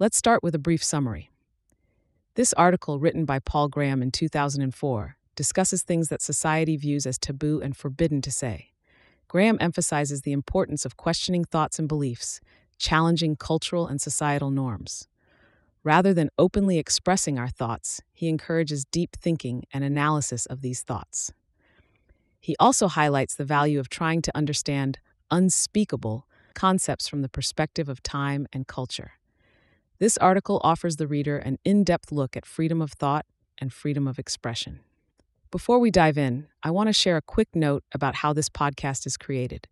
Let's start with a brief summary. This article, written by Paul Graham in 2004, discusses things that society views as taboo and forbidden to say. Graham emphasizes the importance of questioning thoughts and beliefs, challenging cultural and societal norms. Rather than openly expressing our thoughts, he encourages deep thinking and analysis of these thoughts. He also highlights the value of trying to understand unspeakable concepts from the perspective of time and culture. This article offers the reader an in depth look at freedom of thought and freedom of expression. Before we dive in, I want to share a quick note about how this podcast is created.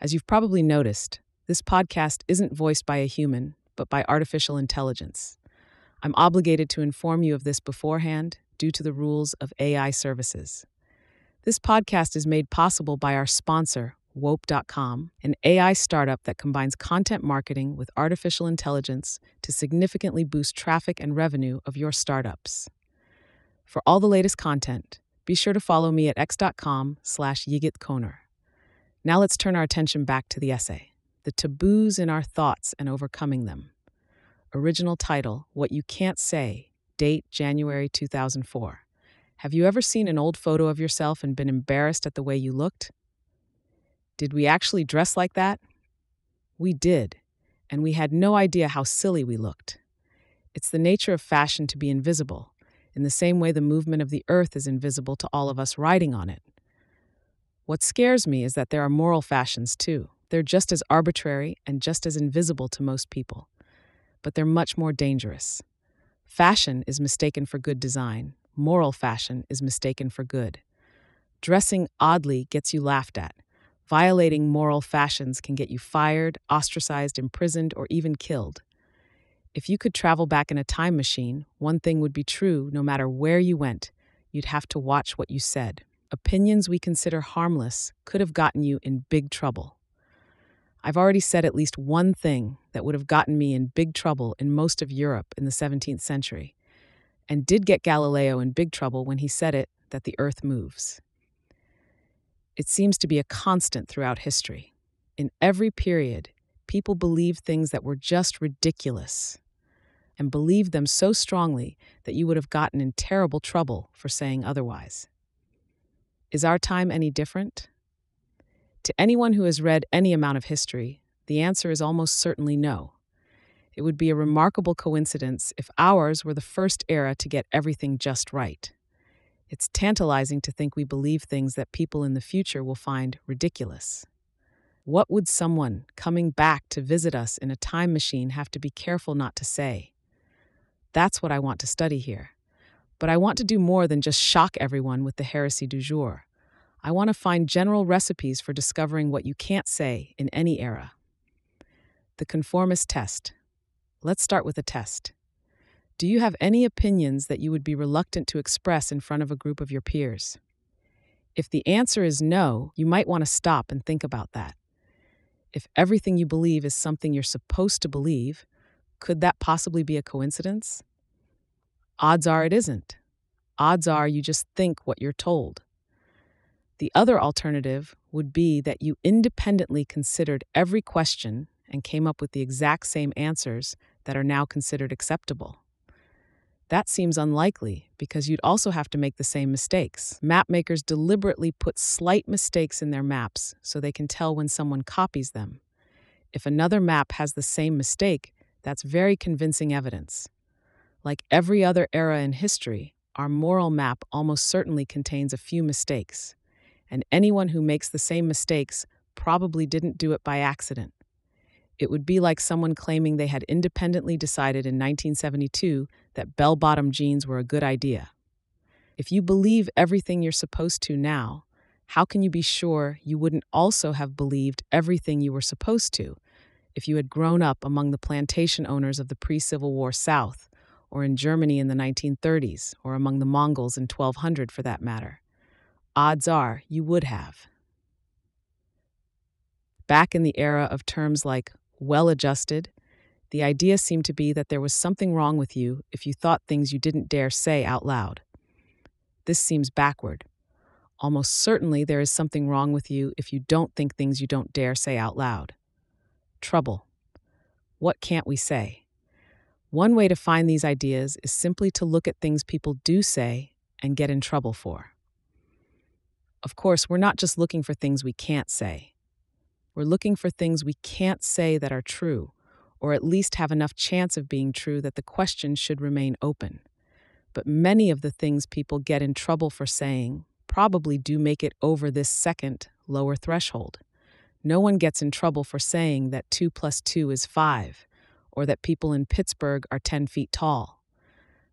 As you've probably noticed, this podcast isn't voiced by a human, but by artificial intelligence. I'm obligated to inform you of this beforehand due to the rules of AI services. This podcast is made possible by our sponsor, Wope.com, an AI startup that combines content marketing with artificial intelligence to significantly boost traffic and revenue of your startups. For all the latest content, be sure to follow me at x.com slash yigit Now let's turn our attention back to the essay, The Taboos in Our Thoughts and Overcoming Them. Original title, What You Can't Say, date January 2004. Have you ever seen an old photo of yourself and been embarrassed at the way you looked? Did we actually dress like that? We did, and we had no idea how silly we looked. It's the nature of fashion to be invisible, in the same way the movement of the earth is invisible to all of us riding on it. What scares me is that there are moral fashions too. They're just as arbitrary and just as invisible to most people, but they're much more dangerous. Fashion is mistaken for good design, moral fashion is mistaken for good. Dressing oddly gets you laughed at Violating moral fashions can get you fired, ostracized, imprisoned, or even killed. If you could travel back in a time machine, one thing would be true no matter where you went you'd have to watch what you said. Opinions we consider harmless could have gotten you in big trouble. I've already said at least one thing that would have gotten me in big trouble in most of Europe in the 17th century, and did get Galileo in big trouble when he said it that the earth moves. It seems to be a constant throughout history. In every period, people believed things that were just ridiculous and believed them so strongly that you would have gotten in terrible trouble for saying otherwise. Is our time any different? To anyone who has read any amount of history, the answer is almost certainly no. It would be a remarkable coincidence if ours were the first era to get everything just right. It's tantalizing to think we believe things that people in the future will find ridiculous. What would someone coming back to visit us in a time machine have to be careful not to say? That's what I want to study here. But I want to do more than just shock everyone with the heresy du jour. I want to find general recipes for discovering what you can't say in any era. The conformist test. Let's start with a test. Do you have any opinions that you would be reluctant to express in front of a group of your peers? If the answer is no, you might want to stop and think about that. If everything you believe is something you're supposed to believe, could that possibly be a coincidence? Odds are it isn't. Odds are you just think what you're told. The other alternative would be that you independently considered every question and came up with the exact same answers that are now considered acceptable. That seems unlikely because you'd also have to make the same mistakes. Map makers deliberately put slight mistakes in their maps so they can tell when someone copies them. If another map has the same mistake, that's very convincing evidence. Like every other era in history, our moral map almost certainly contains a few mistakes, and anyone who makes the same mistakes probably didn't do it by accident. It would be like someone claiming they had independently decided in 1972 that bell bottom jeans were a good idea. If you believe everything you're supposed to now, how can you be sure you wouldn't also have believed everything you were supposed to if you had grown up among the plantation owners of the pre Civil War South, or in Germany in the 1930s, or among the Mongols in 1200 for that matter? Odds are you would have. Back in the era of terms like well adjusted, the idea seemed to be that there was something wrong with you if you thought things you didn't dare say out loud. This seems backward. Almost certainly there is something wrong with you if you don't think things you don't dare say out loud. Trouble. What can't we say? One way to find these ideas is simply to look at things people do say and get in trouble for. Of course, we're not just looking for things we can't say. We're looking for things we can't say that are true, or at least have enough chance of being true that the question should remain open. But many of the things people get in trouble for saying probably do make it over this second, lower threshold. No one gets in trouble for saying that 2 plus 2 is 5, or that people in Pittsburgh are 10 feet tall.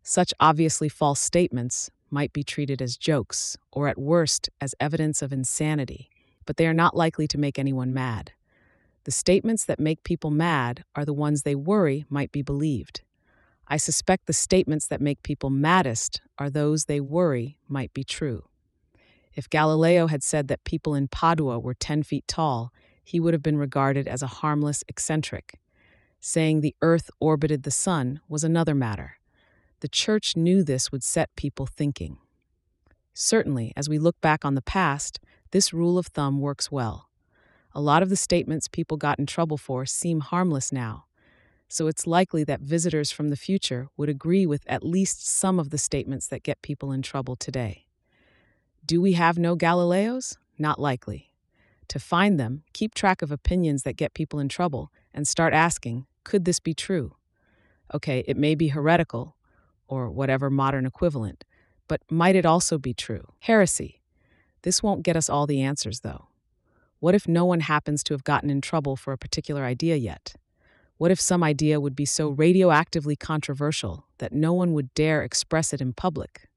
Such obviously false statements might be treated as jokes, or at worst, as evidence of insanity but they are not likely to make anyone mad. The statements that make people mad are the ones they worry might be believed. I suspect the statements that make people maddest are those they worry might be true. If Galileo had said that people in Padua were 10 feet tall, he would have been regarded as a harmless eccentric. Saying the earth orbited the sun was another matter. The church knew this would set people thinking. Certainly, as we look back on the past, this rule of thumb works well. A lot of the statements people got in trouble for seem harmless now, so it's likely that visitors from the future would agree with at least some of the statements that get people in trouble today. Do we have no Galileos? Not likely. To find them, keep track of opinions that get people in trouble and start asking could this be true? Okay, it may be heretical, or whatever modern equivalent, but might it also be true? Heresy. This won't get us all the answers, though. What if no one happens to have gotten in trouble for a particular idea yet? What if some idea would be so radioactively controversial that no one would dare express it in public?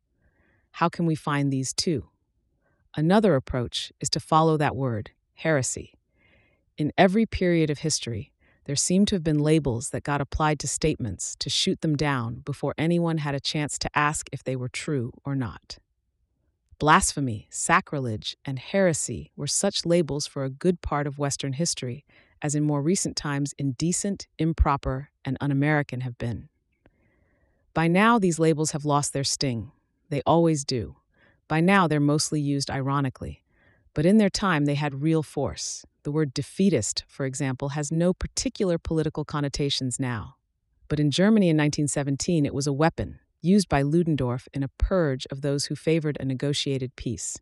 How can we find these too? Another approach is to follow that word, heresy. In every period of history, there seem to have been labels that got applied to statements to shoot them down before anyone had a chance to ask if they were true or not. Blasphemy, sacrilege, and heresy were such labels for a good part of Western history as in more recent times indecent, improper, and un American have been. By now, these labels have lost their sting. They always do. By now, they're mostly used ironically. But in their time, they had real force. The word defeatist, for example, has no particular political connotations now. But in Germany in 1917, it was a weapon, used by Ludendorff in a purge of those who favored a negotiated peace.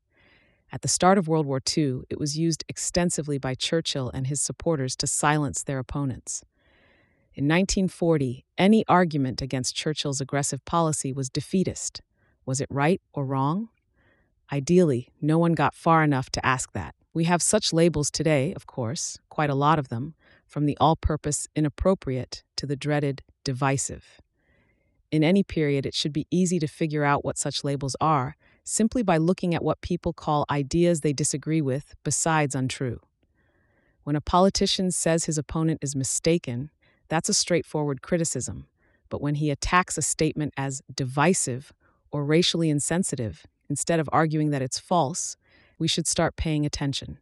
At the start of World War II, it was used extensively by Churchill and his supporters to silence their opponents. In 1940, any argument against Churchill's aggressive policy was defeatist. Was it right or wrong? Ideally, no one got far enough to ask that. We have such labels today, of course, quite a lot of them, from the all purpose inappropriate to the dreaded divisive. In any period, it should be easy to figure out what such labels are simply by looking at what people call ideas they disagree with besides untrue. When a politician says his opponent is mistaken, that's a straightforward criticism. But when he attacks a statement as divisive or racially insensitive, instead of arguing that it's false, we should start paying attention.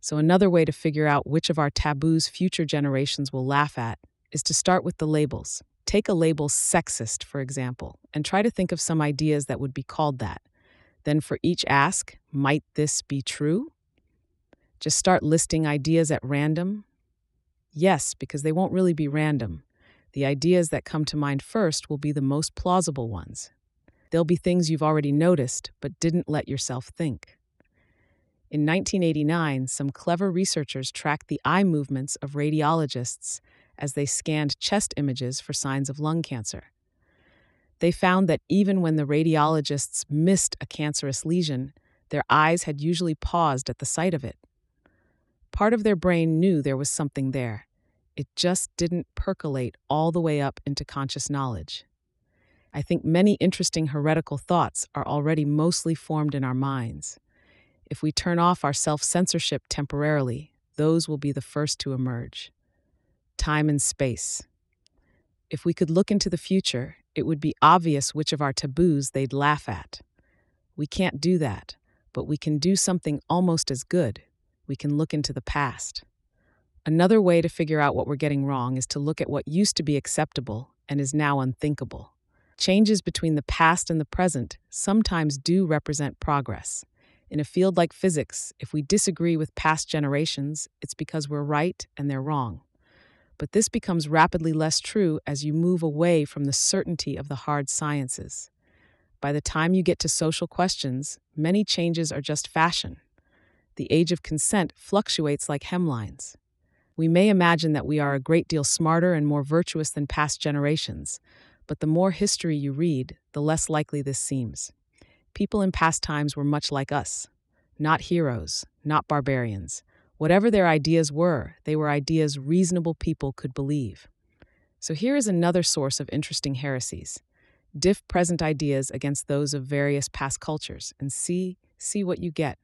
So, another way to figure out which of our taboos future generations will laugh at is to start with the labels. Take a label sexist, for example, and try to think of some ideas that would be called that. Then for each ask, might this be true? Just start listing ideas at random. Yes, because they won't really be random. The ideas that come to mind first will be the most plausible ones. They'll be things you've already noticed but didn't let yourself think. In 1989, some clever researchers tracked the eye movements of radiologists as they scanned chest images for signs of lung cancer. They found that even when the radiologists missed a cancerous lesion, their eyes had usually paused at the sight of it. Part of their brain knew there was something there. It just didn't percolate all the way up into conscious knowledge. I think many interesting heretical thoughts are already mostly formed in our minds. If we turn off our self censorship temporarily, those will be the first to emerge time and space. If we could look into the future, it would be obvious which of our taboos they'd laugh at. We can't do that, but we can do something almost as good. We can look into the past. Another way to figure out what we're getting wrong is to look at what used to be acceptable and is now unthinkable. Changes between the past and the present sometimes do represent progress. In a field like physics, if we disagree with past generations, it's because we're right and they're wrong. But this becomes rapidly less true as you move away from the certainty of the hard sciences. By the time you get to social questions, many changes are just fashion. The age of consent fluctuates like hemlines. We may imagine that we are a great deal smarter and more virtuous than past generations, but the more history you read, the less likely this seems. People in past times were much like us not heroes, not barbarians. Whatever their ideas were, they were ideas reasonable people could believe. So here is another source of interesting heresies. Diff present ideas against those of various past cultures and see see what you get.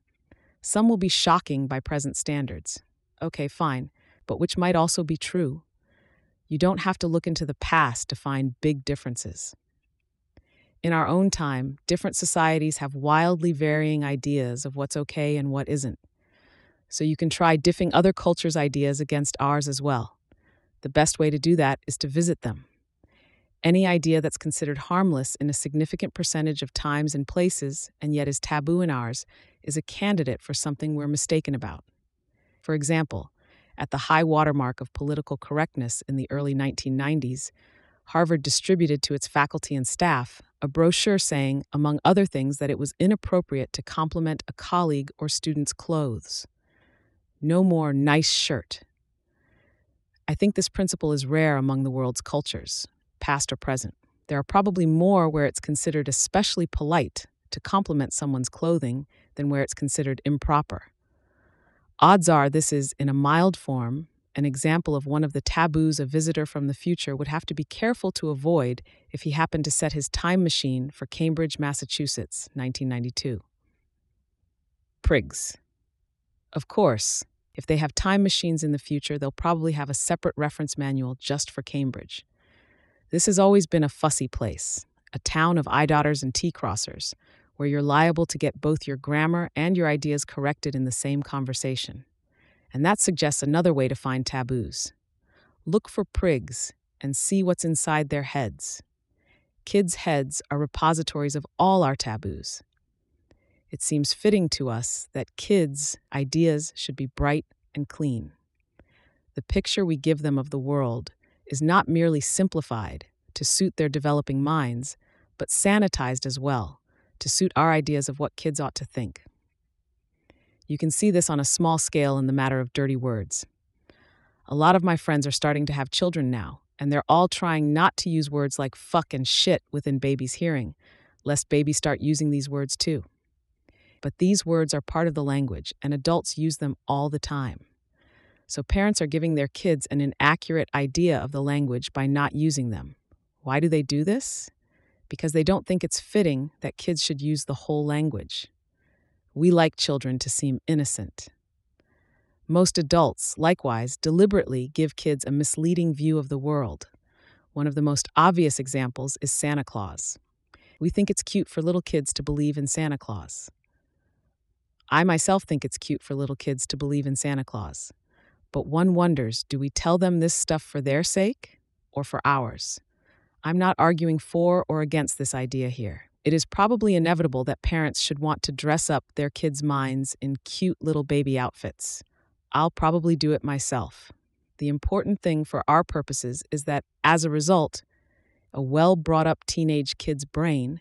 Some will be shocking by present standards. Okay, fine, but which might also be true. You don't have to look into the past to find big differences. In our own time, different societies have wildly varying ideas of what's okay and what isn't. So you can try diffing other cultures' ideas against ours as well. The best way to do that is to visit them. Any idea that's considered harmless in a significant percentage of times and places, and yet is taboo in ours, is a candidate for something we're mistaken about. For example, at the high watermark of political correctness in the early 1990s, Harvard distributed to its faculty and staff a brochure saying, among other things, that it was inappropriate to compliment a colleague or student's clothes. No more nice shirt. I think this principle is rare among the world's cultures, past or present. There are probably more where it's considered especially polite to compliment someone's clothing than where it's considered improper. Odds are this is, in a mild form, an example of one of the taboos a visitor from the future would have to be careful to avoid if he happened to set his time machine for Cambridge, Massachusetts, 1992. Prigs. Of course, if they have time machines in the future, they'll probably have a separate reference manual just for Cambridge. This has always been a fussy place, a town of I-dotters and T-crossers, where you're liable to get both your grammar and your ideas corrected in the same conversation. And that suggests another way to find taboos. Look for prigs and see what's inside their heads. Kids' heads are repositories of all our taboos. It seems fitting to us that kids' ideas should be bright and clean. The picture we give them of the world is not merely simplified to suit their developing minds, but sanitized as well to suit our ideas of what kids ought to think. You can see this on a small scale in the matter of dirty words. A lot of my friends are starting to have children now, and they're all trying not to use words like fuck and shit within babies' hearing, lest babies start using these words too. But these words are part of the language, and adults use them all the time. So parents are giving their kids an inaccurate idea of the language by not using them. Why do they do this? because they don't think it's fitting that kids should use the whole language. We like children to seem innocent. Most adults, likewise, deliberately give kids a misleading view of the world. One of the most obvious examples is Santa Claus. We think it's cute for little kids to believe in Santa Claus. I myself think it's cute for little kids to believe in Santa Claus. But one wonders do we tell them this stuff for their sake or for ours? I'm not arguing for or against this idea here. It is probably inevitable that parents should want to dress up their kids' minds in cute little baby outfits. I'll probably do it myself. The important thing for our purposes is that, as a result, a well brought up teenage kid's brain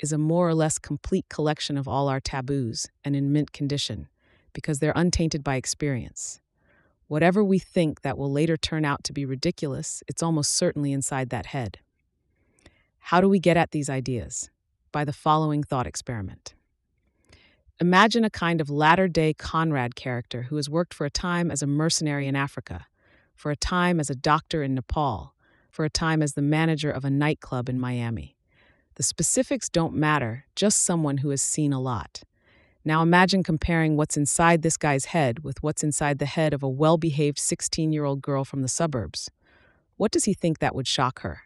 is a more or less complete collection of all our taboos and in mint condition because they're untainted by experience. Whatever we think that will later turn out to be ridiculous, it's almost certainly inside that head. How do we get at these ideas? By the following thought experiment. Imagine a kind of latter day Conrad character who has worked for a time as a mercenary in Africa, for a time as a doctor in Nepal, for a time as the manager of a nightclub in Miami. The specifics don't matter, just someone who has seen a lot. Now imagine comparing what's inside this guy's head with what's inside the head of a well behaved 16 year old girl from the suburbs. What does he think that would shock her?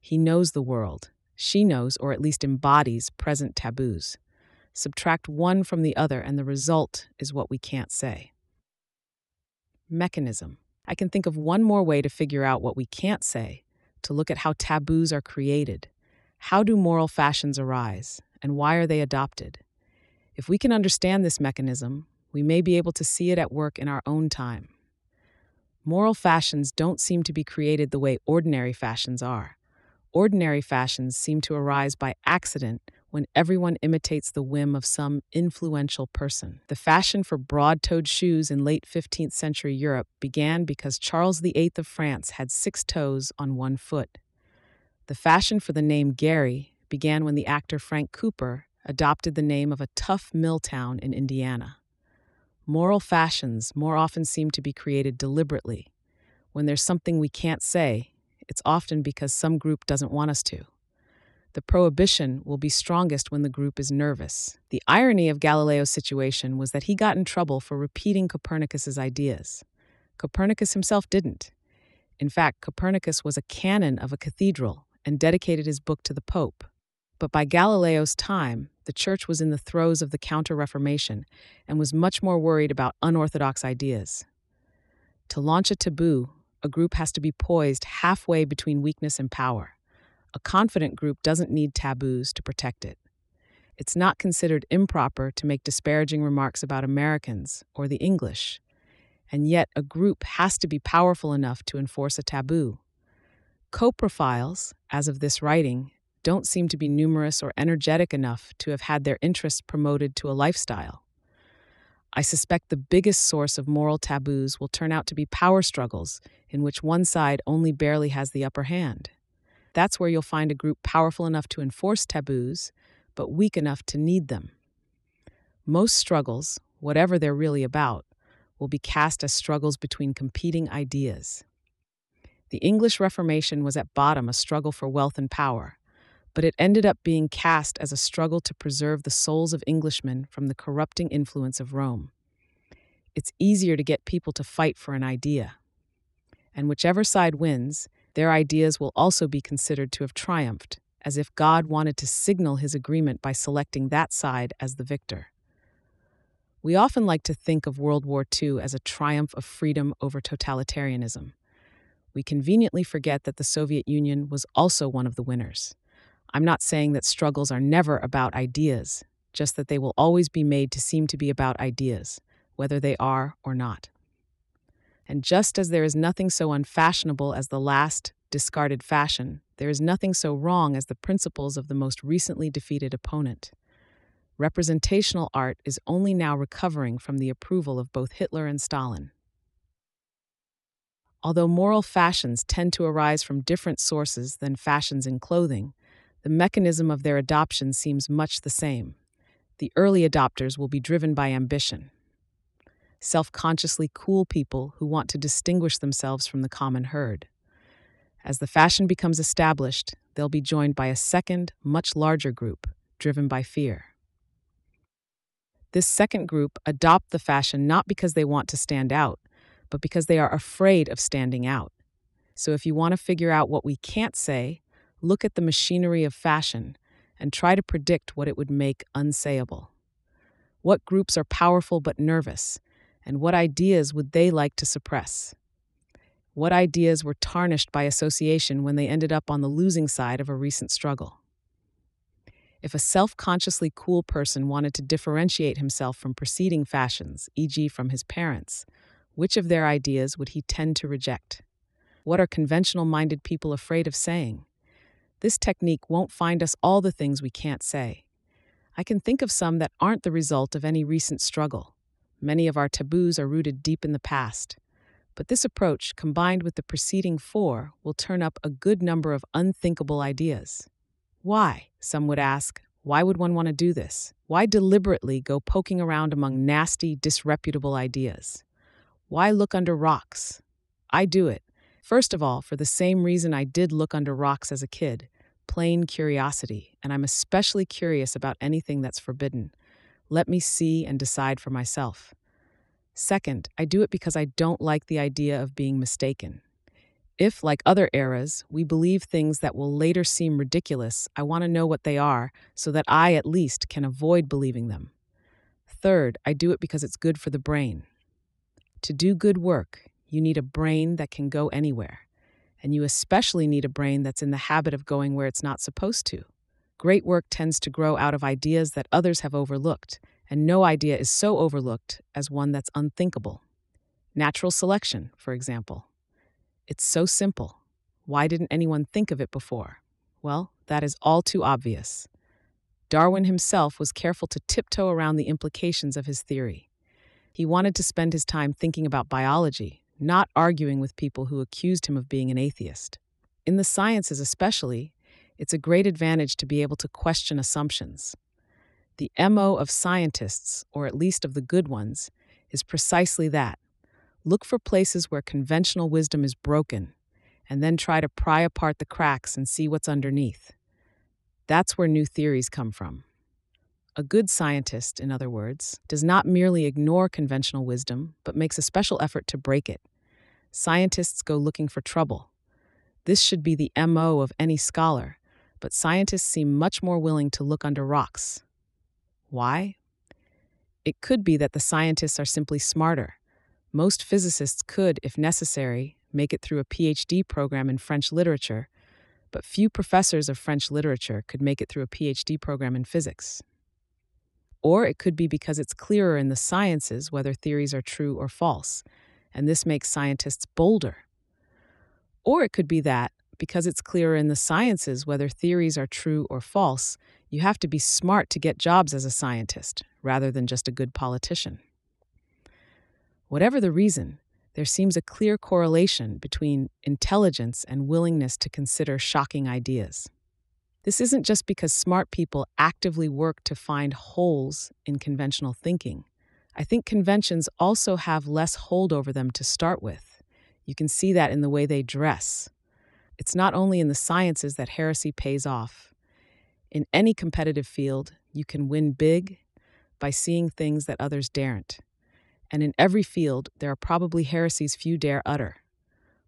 He knows the world. She knows, or at least embodies, present taboos. Subtract one from the other, and the result is what we can't say. Mechanism. I can think of one more way to figure out what we can't say to look at how taboos are created. How do moral fashions arise, and why are they adopted? If we can understand this mechanism, we may be able to see it at work in our own time. Moral fashions don't seem to be created the way ordinary fashions are. Ordinary fashions seem to arise by accident when everyone imitates the whim of some influential person. The fashion for broad toed shoes in late 15th century Europe began because Charles VIII of France had six toes on one foot. The fashion for the name Gary began when the actor Frank Cooper adopted the name of a tough mill town in Indiana. Moral fashions more often seem to be created deliberately. When there's something we can't say, it's often because some group doesn't want us to. The prohibition will be strongest when the group is nervous. The irony of Galileo's situation was that he got in trouble for repeating Copernicus's ideas. Copernicus himself didn't. In fact, Copernicus was a canon of a cathedral and dedicated his book to the Pope. But by Galileo's time, the church was in the throes of the Counter Reformation and was much more worried about unorthodox ideas. To launch a taboo, a group has to be poised halfway between weakness and power. A confident group doesn't need taboos to protect it. It's not considered improper to make disparaging remarks about Americans or the English, and yet a group has to be powerful enough to enforce a taboo. Coprophiles, as of this writing, don't seem to be numerous or energetic enough to have had their interests promoted to a lifestyle. I suspect the biggest source of moral taboos will turn out to be power struggles in which one side only barely has the upper hand. That's where you'll find a group powerful enough to enforce taboos, but weak enough to need them. Most struggles, whatever they're really about, will be cast as struggles between competing ideas. The English Reformation was at bottom a struggle for wealth and power, but it ended up being cast as a struggle to preserve the souls of Englishmen from the corrupting influence of Rome. It's easier to get people to fight for an idea. And whichever side wins, their ideas will also be considered to have triumphed, as if God wanted to signal his agreement by selecting that side as the victor. We often like to think of World War II as a triumph of freedom over totalitarianism. We conveniently forget that the Soviet Union was also one of the winners. I'm not saying that struggles are never about ideas, just that they will always be made to seem to be about ideas, whether they are or not. And just as there is nothing so unfashionable as the last discarded fashion, there is nothing so wrong as the principles of the most recently defeated opponent. Representational art is only now recovering from the approval of both Hitler and Stalin. Although moral fashions tend to arise from different sources than fashions in clothing, the mechanism of their adoption seems much the same. The early adopters will be driven by ambition. Self consciously cool people who want to distinguish themselves from the common herd. As the fashion becomes established, they'll be joined by a second, much larger group, driven by fear. This second group adopt the fashion not because they want to stand out, but because they are afraid of standing out. So if you want to figure out what we can't say, look at the machinery of fashion and try to predict what it would make unsayable. What groups are powerful but nervous, and what ideas would they like to suppress? What ideas were tarnished by association when they ended up on the losing side of a recent struggle? If a self consciously cool person wanted to differentiate himself from preceding fashions, e.g., from his parents, which of their ideas would he tend to reject? What are conventional minded people afraid of saying? This technique won't find us all the things we can't say. I can think of some that aren't the result of any recent struggle. Many of our taboos are rooted deep in the past. But this approach, combined with the preceding four, will turn up a good number of unthinkable ideas. Why? Some would ask. Why would one want to do this? Why deliberately go poking around among nasty, disreputable ideas? Why look under rocks? I do it First of all, for the same reason I did look under rocks as a kid plain curiosity, and I'm especially curious about anything that's forbidden. Let me see and decide for myself. Second, I do it because I don't like the idea of being mistaken. If, like other eras, we believe things that will later seem ridiculous, I want to know what they are so that I, at least, can avoid believing them. Third, I do it because it's good for the brain. To do good work, you need a brain that can go anywhere. And you especially need a brain that's in the habit of going where it's not supposed to. Great work tends to grow out of ideas that others have overlooked, and no idea is so overlooked as one that's unthinkable. Natural selection, for example. It's so simple. Why didn't anyone think of it before? Well, that is all too obvious. Darwin himself was careful to tiptoe around the implications of his theory. He wanted to spend his time thinking about biology, not arguing with people who accused him of being an atheist. In the sciences, especially, it's a great advantage to be able to question assumptions. The MO of scientists, or at least of the good ones, is precisely that look for places where conventional wisdom is broken, and then try to pry apart the cracks and see what's underneath. That's where new theories come from. A good scientist, in other words, does not merely ignore conventional wisdom, but makes a special effort to break it. Scientists go looking for trouble. This should be the MO of any scholar, but scientists seem much more willing to look under rocks. Why? It could be that the scientists are simply smarter. Most physicists could, if necessary, make it through a PhD program in French literature, but few professors of French literature could make it through a PhD program in physics. Or it could be because it's clearer in the sciences whether theories are true or false, and this makes scientists bolder. Or it could be that, because it's clearer in the sciences whether theories are true or false, you have to be smart to get jobs as a scientist, rather than just a good politician. Whatever the reason, there seems a clear correlation between intelligence and willingness to consider shocking ideas. This isn't just because smart people actively work to find holes in conventional thinking. I think conventions also have less hold over them to start with. You can see that in the way they dress. It's not only in the sciences that heresy pays off. In any competitive field, you can win big by seeing things that others daren't. And in every field, there are probably heresies few dare utter.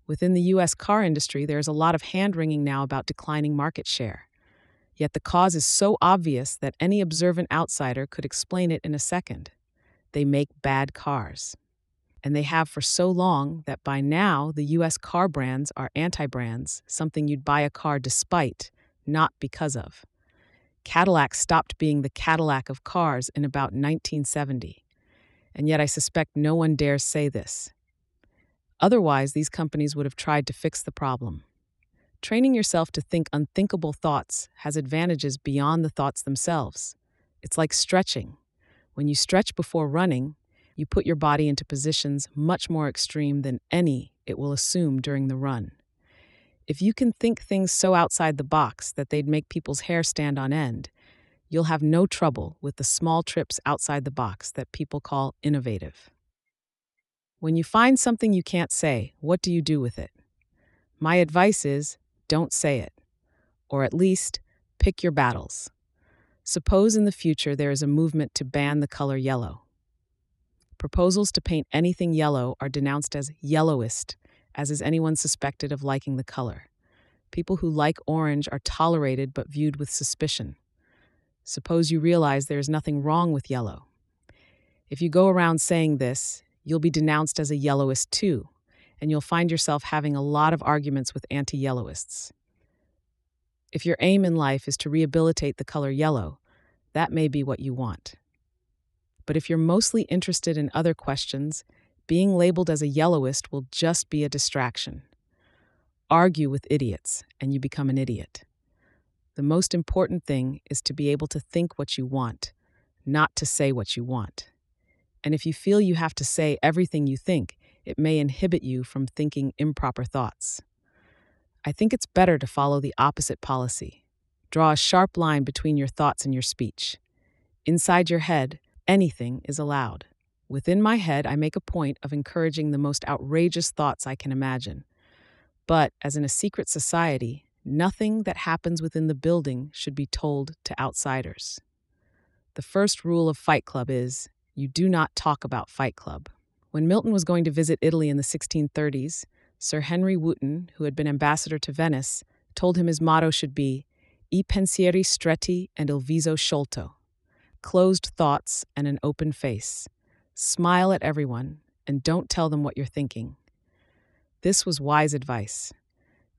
Within the US car industry, there is a lot of hand wringing now about declining market share. Yet the cause is so obvious that any observant outsider could explain it in a second. They make bad cars. And they have for so long that by now the US car brands are anti brands, something you'd buy a car despite, not because of. Cadillac stopped being the Cadillac of cars in about 1970. And yet I suspect no one dares say this. Otherwise, these companies would have tried to fix the problem. Training yourself to think unthinkable thoughts has advantages beyond the thoughts themselves. It's like stretching. When you stretch before running, you put your body into positions much more extreme than any it will assume during the run. If you can think things so outside the box that they'd make people's hair stand on end, you'll have no trouble with the small trips outside the box that people call innovative. When you find something you can't say, what do you do with it? My advice is don't say it, or at least pick your battles. Suppose in the future there is a movement to ban the color yellow. Proposals to paint anything yellow are denounced as yellowist as is anyone suspected of liking the color. People who like orange are tolerated but viewed with suspicion. Suppose you realize there is nothing wrong with yellow. If you go around saying this, you'll be denounced as a yellowist too, and you'll find yourself having a lot of arguments with anti yellowists. If your aim in life is to rehabilitate the color yellow, that may be what you want. But if you're mostly interested in other questions, being labeled as a yellowist will just be a distraction. Argue with idiots, and you become an idiot. The most important thing is to be able to think what you want, not to say what you want. And if you feel you have to say everything you think, it may inhibit you from thinking improper thoughts. I think it's better to follow the opposite policy. Draw a sharp line between your thoughts and your speech. Inside your head, anything is allowed. Within my head, I make a point of encouraging the most outrageous thoughts I can imagine. But, as in a secret society, nothing that happens within the building should be told to outsiders. The first rule of Fight Club is you do not talk about Fight Club. When Milton was going to visit Italy in the 1630s, Sir Henry Wotton, who had been ambassador to Venice, told him his motto should be I pensieri stretti and il viso sciolto, closed thoughts and an open face. Smile at everyone and don't tell them what you're thinking. This was wise advice.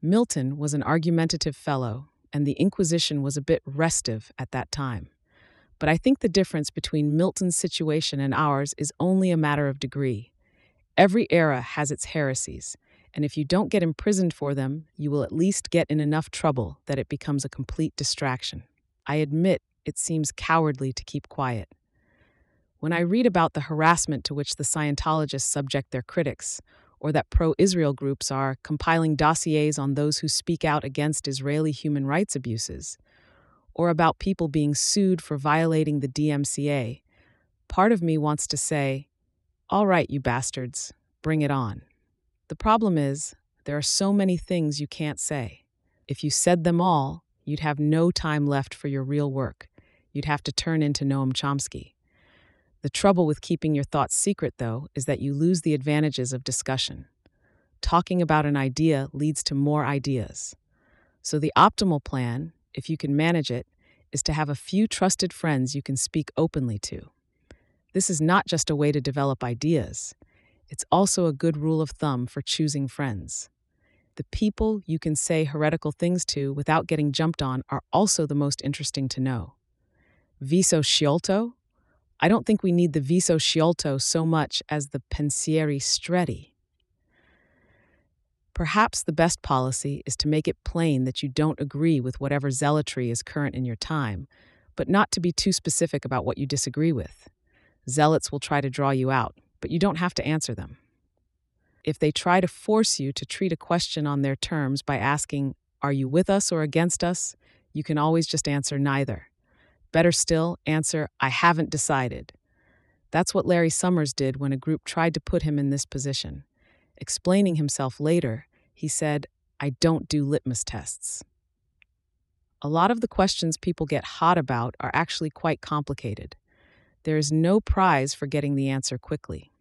Milton was an argumentative fellow, and the Inquisition was a bit restive at that time. But I think the difference between Milton's situation and ours is only a matter of degree. Every era has its heresies, and if you don't get imprisoned for them, you will at least get in enough trouble that it becomes a complete distraction. I admit it seems cowardly to keep quiet. When I read about the harassment to which the Scientologists subject their critics, or that pro Israel groups are compiling dossiers on those who speak out against Israeli human rights abuses, or about people being sued for violating the DMCA, part of me wants to say, All right, you bastards, bring it on. The problem is, there are so many things you can't say. If you said them all, you'd have no time left for your real work. You'd have to turn into Noam Chomsky. The trouble with keeping your thoughts secret, though, is that you lose the advantages of discussion. Talking about an idea leads to more ideas. So, the optimal plan, if you can manage it, is to have a few trusted friends you can speak openly to. This is not just a way to develop ideas, it's also a good rule of thumb for choosing friends. The people you can say heretical things to without getting jumped on are also the most interesting to know. Viso sciolto I don't think we need the viso sciolto so much as the pensieri stretti. Perhaps the best policy is to make it plain that you don't agree with whatever zealotry is current in your time, but not to be too specific about what you disagree with. Zealots will try to draw you out, but you don't have to answer them. If they try to force you to treat a question on their terms by asking, Are you with us or against us? you can always just answer neither. Better still, answer, I haven't decided. That's what Larry Summers did when a group tried to put him in this position. Explaining himself later, he said, I don't do litmus tests. A lot of the questions people get hot about are actually quite complicated. There is no prize for getting the answer quickly.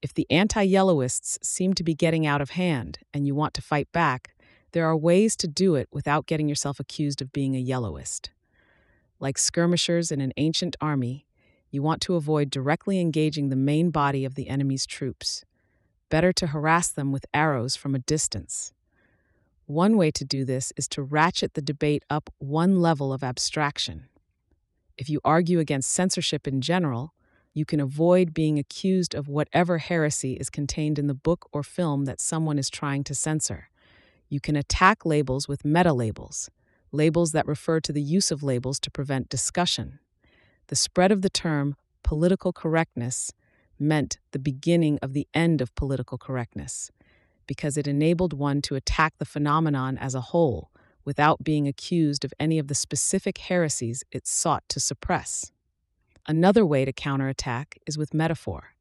If the anti yellowists seem to be getting out of hand and you want to fight back, there are ways to do it without getting yourself accused of being a yellowist. Like skirmishers in an ancient army, you want to avoid directly engaging the main body of the enemy's troops. Better to harass them with arrows from a distance. One way to do this is to ratchet the debate up one level of abstraction. If you argue against censorship in general, you can avoid being accused of whatever heresy is contained in the book or film that someone is trying to censor. You can attack labels with meta labels, labels that refer to the use of labels to prevent discussion. The spread of the term political correctness meant the beginning of the end of political correctness, because it enabled one to attack the phenomenon as a whole without being accused of any of the specific heresies it sought to suppress. Another way to counterattack is with metaphor.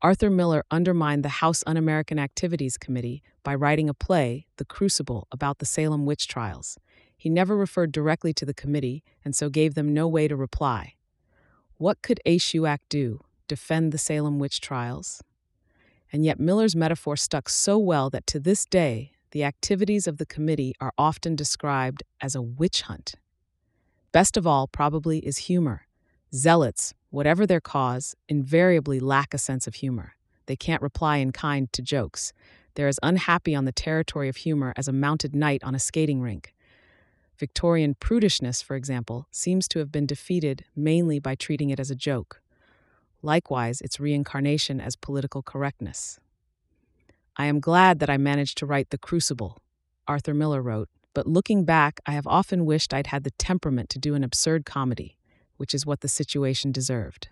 Arthur Miller undermined the House Un American Activities Committee by writing a play, The Crucible, about the Salem witch trials. He never referred directly to the committee and so gave them no way to reply. What could HUAC do? Defend the Salem witch trials? And yet Miller's metaphor stuck so well that to this day, the activities of the committee are often described as a witch hunt. Best of all, probably, is humor. Zealots, whatever their cause, invariably lack a sense of humor. They can't reply in kind to jokes. They're as unhappy on the territory of humor as a mounted knight on a skating rink. Victorian prudishness, for example, seems to have been defeated mainly by treating it as a joke. Likewise, its reincarnation as political correctness. I am glad that I managed to write The Crucible, Arthur Miller wrote, but looking back, I have often wished I'd had the temperament to do an absurd comedy, which is what the situation deserved.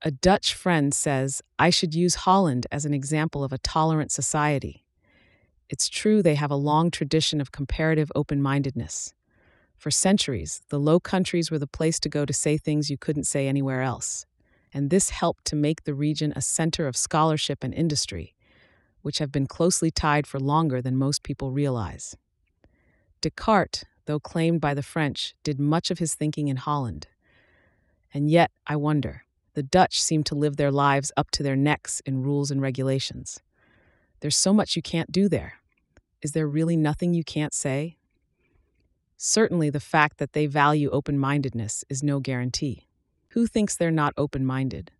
A Dutch friend says I should use Holland as an example of a tolerant society. It's true they have a long tradition of comparative open mindedness. For centuries, the Low Countries were the place to go to say things you couldn't say anywhere else. And this helped to make the region a center of scholarship and industry, which have been closely tied for longer than most people realize. Descartes, though claimed by the French, did much of his thinking in Holland. And yet, I wonder, the Dutch seem to live their lives up to their necks in rules and regulations. There's so much you can't do there. Is there really nothing you can't say? Certainly, the fact that they value open mindedness is no guarantee. Who thinks they're not open minded?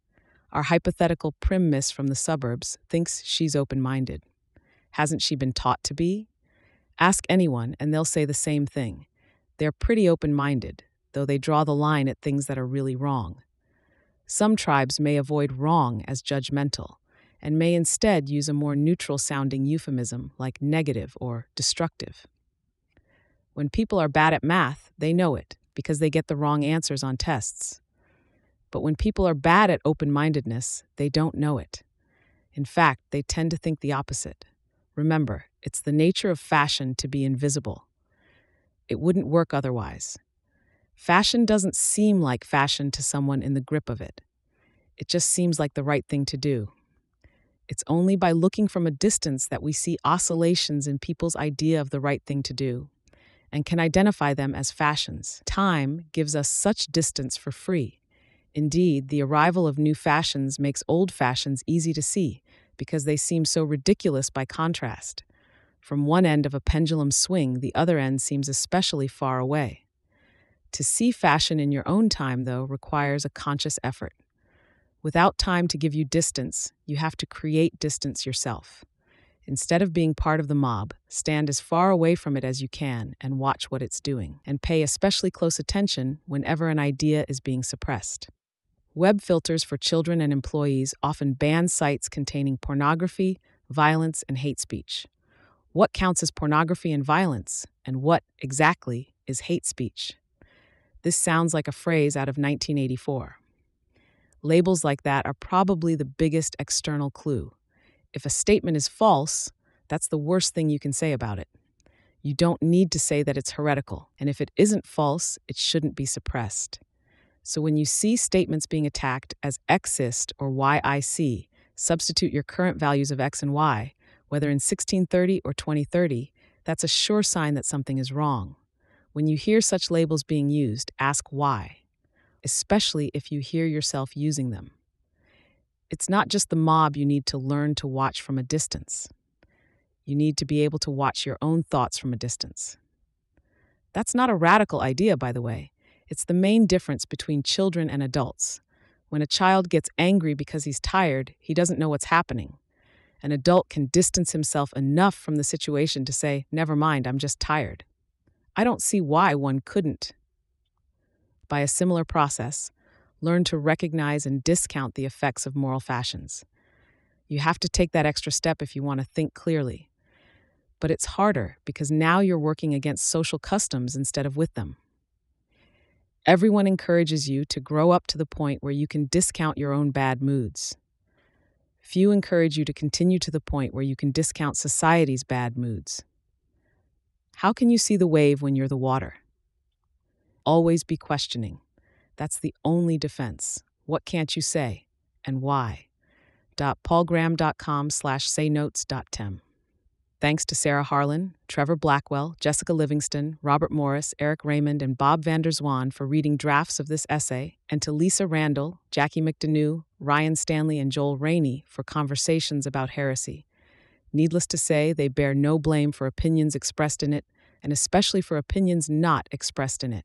Our hypothetical prim miss from the suburbs thinks she's open minded. Hasn't she been taught to be? Ask anyone, and they'll say the same thing. They're pretty open minded, though they draw the line at things that are really wrong. Some tribes may avoid wrong as judgmental and may instead use a more neutral sounding euphemism like negative or destructive. When people are bad at math, they know it because they get the wrong answers on tests. But when people are bad at open mindedness, they don't know it. In fact, they tend to think the opposite. Remember, it's the nature of fashion to be invisible. It wouldn't work otherwise. Fashion doesn't seem like fashion to someone in the grip of it. It just seems like the right thing to do. It's only by looking from a distance that we see oscillations in people's idea of the right thing to do and can identify them as fashions. Time gives us such distance for free. Indeed, the arrival of new fashions makes old fashions easy to see because they seem so ridiculous by contrast. From one end of a pendulum swing, the other end seems especially far away. To see fashion in your own time, though, requires a conscious effort. Without time to give you distance, you have to create distance yourself. Instead of being part of the mob, stand as far away from it as you can and watch what it's doing, and pay especially close attention whenever an idea is being suppressed. Web filters for children and employees often ban sites containing pornography, violence, and hate speech. What counts as pornography and violence, and what, exactly, is hate speech? This sounds like a phrase out of 1984. Labels like that are probably the biggest external clue. If a statement is false, that's the worst thing you can say about it. You don't need to say that it's heretical, and if it isn't false, it shouldn't be suppressed. So when you see statements being attacked as Xist or YIC, substitute your current values of X and Y, whether in 1630 or 2030, that's a sure sign that something is wrong. When you hear such labels being used, ask why especially if you hear yourself using them. It's not just the mob you need to learn to watch from a distance. You need to be able to watch your own thoughts from a distance. That's not a radical idea, by the way. It's the main difference between children and adults. When a child gets angry because he's tired, he doesn't know what's happening. An adult can distance himself enough from the situation to say, Never mind, I'm just tired. I don't see why one couldn't by a similar process, learn to recognize and discount the effects of moral fashions. You have to take that extra step if you want to think clearly. But it's harder because now you're working against social customs instead of with them. Everyone encourages you to grow up to the point where you can discount your own bad moods. Few encourage you to continue to the point where you can discount society's bad moods. How can you see the wave when you're the water? Always be questioning. That's the only defense. What can't you say? And why? paulgraham.com slash saynotes.tem. Thanks to Sarah Harlin, Trevor Blackwell, Jessica Livingston, Robert Morris, Eric Raymond, and Bob van der Zwaan for reading drafts of this essay, and to Lisa Randall, Jackie McDonough, Ryan Stanley, and Joel Rainey for conversations about heresy. Needless to say, they bear no blame for opinions expressed in it, and especially for opinions not expressed in it.